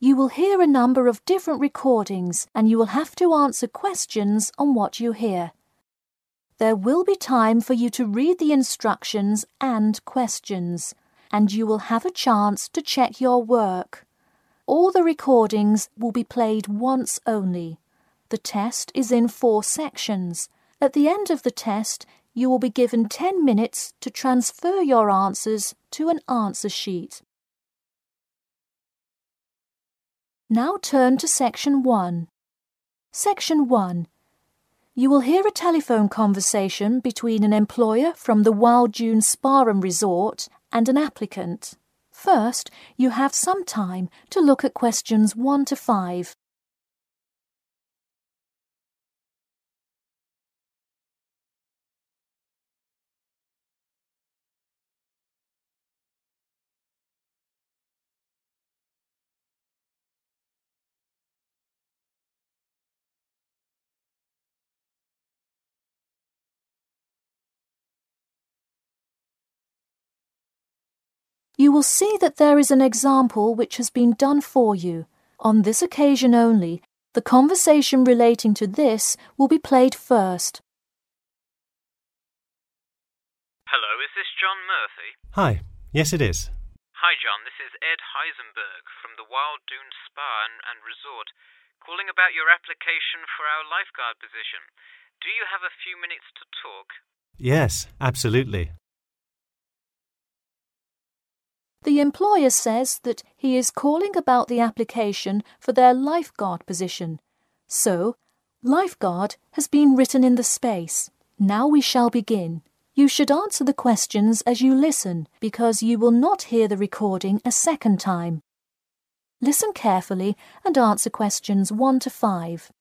You will hear a number of different recordings and you will have to answer questions on what you hear. There will be time for you to read the instructions and questions, and you will have a chance to check your work. All the recordings will be played once only. The test is in four sections. At the end of the test, you will be given 10 minutes to transfer your answers to an answer sheet. Now turn to Section 1. Section 1 you will hear a telephone conversation between an employer from the Wild Dune Spa and Resort and an applicant. First, you have some time to look at questions 1 to 5. You will see that there is an example which has been done for you. On this occasion only, the conversation relating to this will be played first. Hello, is this John Murphy? Hi, yes it is. Hi, John. This is Ed Heisenberg from the Wild Dune Spa and, and Resort, calling about your application for our lifeguard position. Do you have a few minutes to talk? Yes, absolutely. The employer says that he is calling about the application for their lifeguard position. So, lifeguard has been written in the space. Now we shall begin. You should answer the questions as you listen because you will not hear the recording a second time. Listen carefully and answer questions 1 to 5.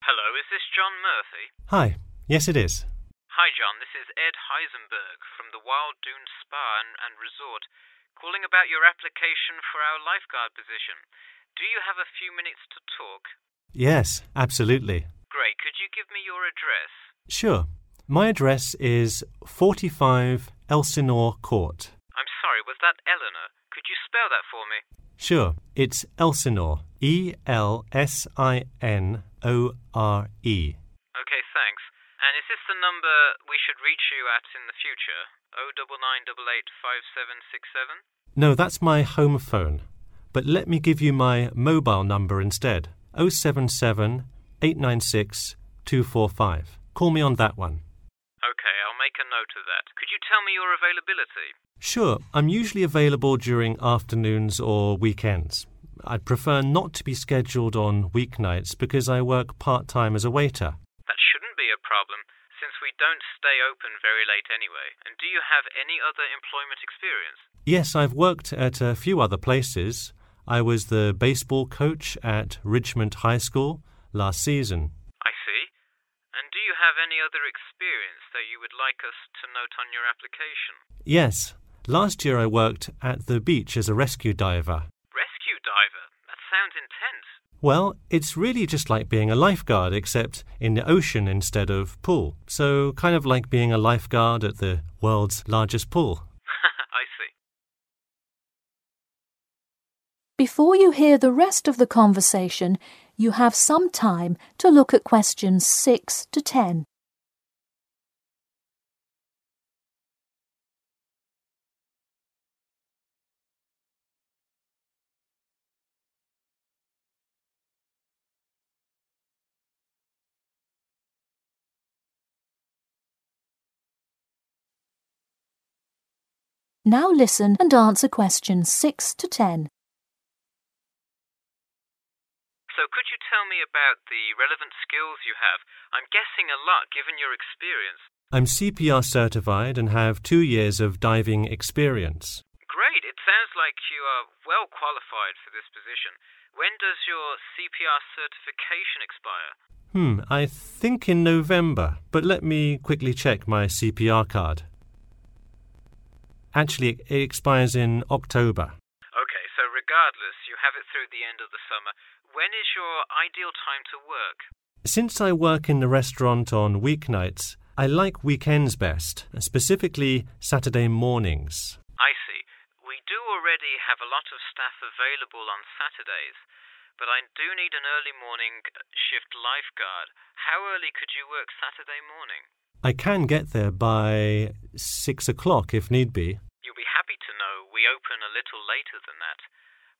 Hello, is this John Murphy? Hi, yes it is. Hi, John. This is Ed Heisenberg from the Wild Dune Spa and, and Resort, calling about your application for our lifeguard position. Do you have a few minutes to talk? Yes, absolutely. Great. Could you give me your address? Sure. My address is 45 Elsinore Court. I'm sorry, was that Eleanor? Could you spell that for me? Sure. It's Elsinore. E L S I N O R E. Okay, thanks. And is this the number we should reach you at in the future? 099885767? No, that's my home phone. But let me give you my mobile number instead. 077 896 245. Call me on that one. Okay, I'll make a note of that. Could you tell me your availability? Sure, I'm usually available during afternoons or weekends. I'd prefer not to be scheduled on weeknights because I work part time as a waiter problem, since we don't stay open very late anyway. And do you have any other employment experience? Yes, I've worked at a few other places. I was the baseball coach at Richmond High School last season. I see. And do you have any other experience that you would like us to note on your application? Yes. Last year I worked at the beach as a rescue diver. Rescue diver? That sounds intense. Well, it's really just like being a lifeguard, except in the ocean instead of pool. So, kind of like being a lifeguard at the world's largest pool. I see. Before you hear the rest of the conversation, you have some time to look at questions 6 to 10. Now listen and answer questions 6 to 10. So, could you tell me about the relevant skills you have? I'm guessing a lot given your experience. I'm CPR certified and have two years of diving experience. Great. It sounds like you are well qualified for this position. When does your CPR certification expire? Hmm, I think in November, but let me quickly check my CPR card. Actually, it expires in October. Okay, so regardless, you have it through the end of the summer. When is your ideal time to work? Since I work in the restaurant on weeknights, I like weekends best, specifically Saturday mornings. I see. We do already have a lot of staff available on Saturdays, but I do need an early morning shift lifeguard. How early could you work Saturday morning? I can get there by six o'clock if need be. You'll be happy to know we open a little later than that,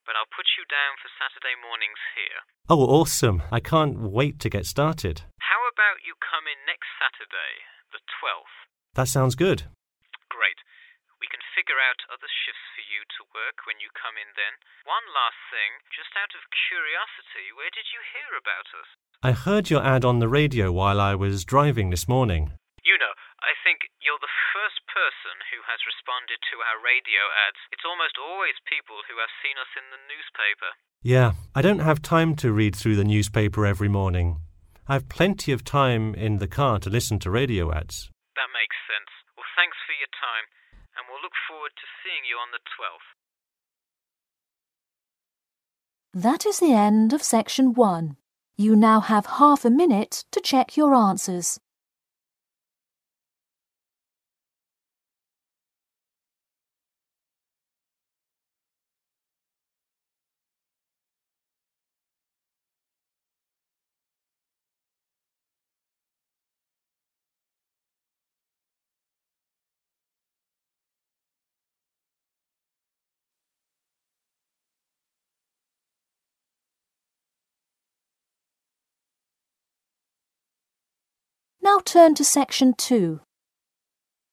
but I'll put you down for Saturday mornings here. Oh, awesome. I can't wait to get started. How about you come in next Saturday, the 12th? That sounds good. Great. We can figure out other shifts for you to work when you come in then. One last thing, just out of curiosity, where did you hear about us? I heard your ad on the radio while I was driving this morning. You know, I think you're the first person who has responded to our radio ads. It's almost always people who have seen us in the newspaper. Yeah, I don't have time to read through the newspaper every morning. I have plenty of time in the car to listen to radio ads. That makes sense. Well, thanks for your time, and we'll look forward to seeing you on the 12th. That is the end of section one. You now have half a minute to check your answers. Now turn to section 2.